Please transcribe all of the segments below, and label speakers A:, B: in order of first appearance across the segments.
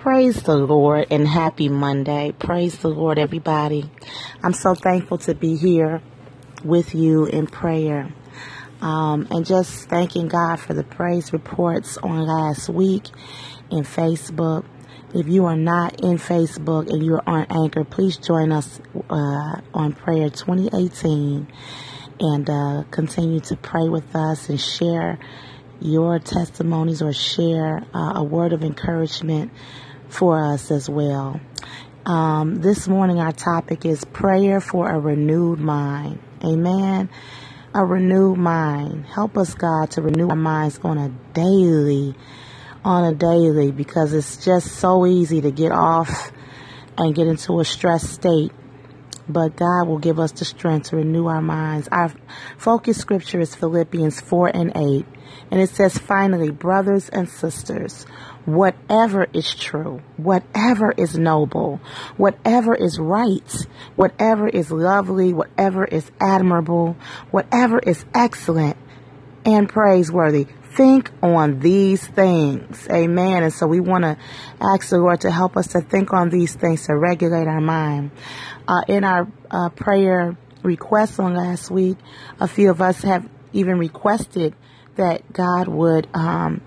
A: Praise the Lord and happy Monday. Praise the Lord, everybody. I'm so thankful to be here with you in prayer. Um, and just thanking God for the praise reports on last week in Facebook. If you are not in Facebook and you're on Anchor, please join us uh, on Prayer 2018 and uh, continue to pray with us and share your testimonies or share uh, a word of encouragement for us as well. Um, this morning, our topic is prayer for a renewed mind. Amen. A renewed mind. Help us, God, to renew our minds on a daily, on a daily, because it's just so easy to get off and get into a stressed state but God will give us the strength to renew our minds. Our focus scripture is Philippians 4 and 8. And it says, finally, brothers and sisters, whatever is true, whatever is noble, whatever is right, whatever is lovely, whatever is admirable, whatever is excellent and praiseworthy, think on these things. Amen. And so we want to ask the Lord to help us to think on these things to regulate our mind. Uh, in our uh, prayer requests on last week, a few of us have even requested that God would um,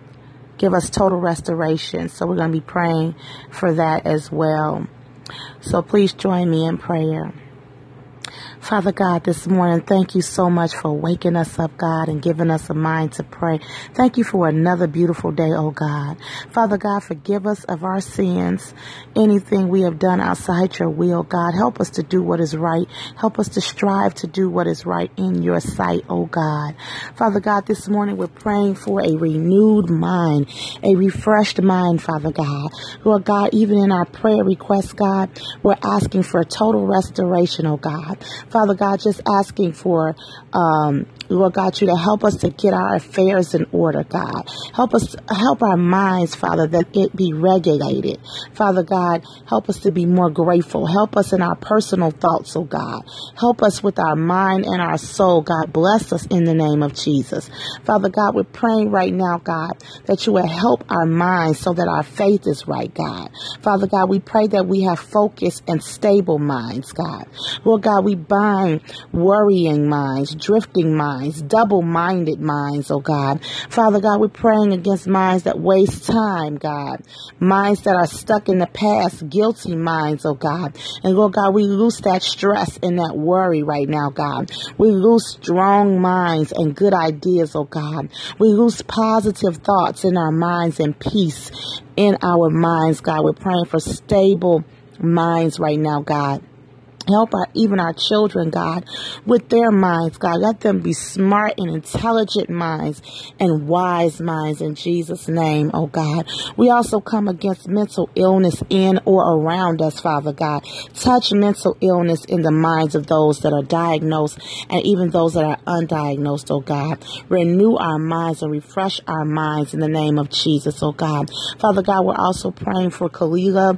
A: give us total restoration. So we're going to be praying for that as well. So please join me in prayer. Father God, this morning, thank you so much for waking us up, God, and giving us a mind to pray. Thank you for another beautiful day, oh God. Father God, forgive us of our sins, anything we have done outside your will, God. Help us to do what is right. Help us to strive to do what is right in your sight, oh God. Father God, this morning we're praying for a renewed mind, a refreshed mind, Father God. Lord God, even in our prayer requests, God, we're asking for a total restoration, oh God. Father God, just asking for, um, Lord God, you to help us to get our affairs in order, God. Help us, help our minds, Father, that it be regulated. Father God, help us to be more grateful. Help us in our personal thoughts, oh God. Help us with our mind and our soul, God. Bless us in the name of Jesus. Father God, we're praying right now, God, that you will help our minds so that our faith is right, God. Father God, we pray that we have focused and stable minds, God. Lord God, we bind worrying minds, drifting minds, double minded minds, oh God. Father God, we're praying against minds that waste time, God. Minds that are stuck in the past, guilty minds, oh God. And Lord God, we lose that stress and that worry right now, God. We lose strong minds and good ideas, oh God. We lose positive thoughts in our minds and peace in our minds, God. We're praying for stable minds right now, God. Help our, even our children, God, with their minds, God. Let them be smart and intelligent minds and wise minds in Jesus' name, oh God. We also come against mental illness in or around us, Father God. Touch mental illness in the minds of those that are diagnosed and even those that are undiagnosed, oh God. Renew our minds and refresh our minds in the name of Jesus, oh God. Father God, we're also praying for Kalila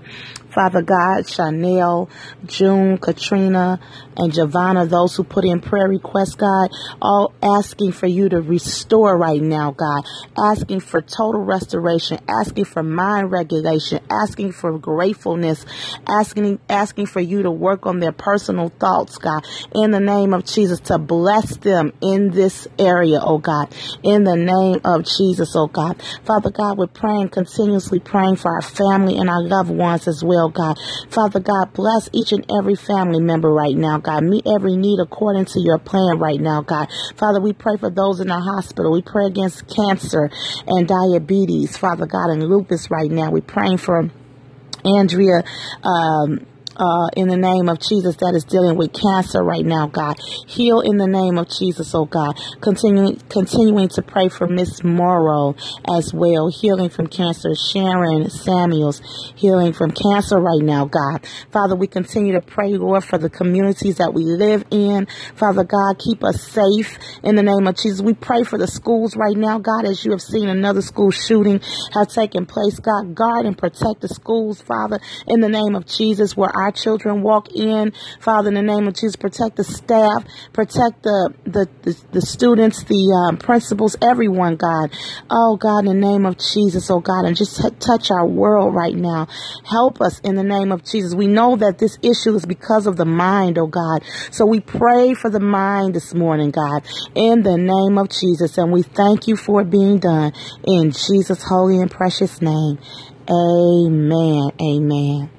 A: Father God, Chanel, June, Katrina, and Giovanna, those who put in prayer requests, God, all asking for you to restore right now, God, asking for total restoration, asking for mind regulation, asking for gratefulness, asking, asking for you to work on their personal thoughts, God, in the name of Jesus, to bless them in this area, oh God, in the name of Jesus, oh God. Father God, we're praying, continuously praying for our family and our loved ones as well. God. Father God, bless each and every family member right now, God. Meet every need according to your plan right now, God. Father, we pray for those in the hospital. We pray against cancer and diabetes, Father God, and lupus right now. We're praying for Andrea, um, uh, in the name of Jesus that is dealing with cancer right now, God. Heal in the name of Jesus, oh God. Continuing, continuing to pray for Miss Morrow as well, healing from cancer. Sharon Samuels, healing from cancer right now, God. Father, we continue to pray, Lord, for the communities that we live in. Father God, keep us safe in the name of Jesus. We pray for the schools right now, God, as you have seen another school shooting have taken place. God, guard and protect the schools, Father, in the name of Jesus, where our our children walk in, Father, in the name of Jesus, protect the staff, protect the the, the, the students, the um, principals, everyone, God. Oh, God, in the name of Jesus, oh, God, and just t- touch our world right now. Help us in the name of Jesus. We know that this issue is because of the mind, oh, God. So we pray for the mind this morning, God, in the name of Jesus. And we thank you for it being done in Jesus' holy and precious name. Amen. Amen.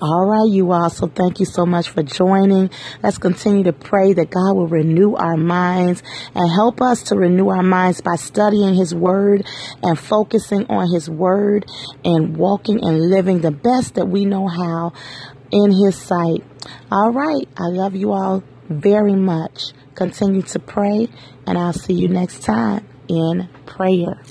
A: All right, you all. So thank you so much for joining. Let's continue to pray that God will renew our minds and help us to renew our minds by studying His Word and focusing on His Word and walking and living the best that we know how in His sight. All right. I love you all very much. Continue to pray, and I'll see you next time in prayer.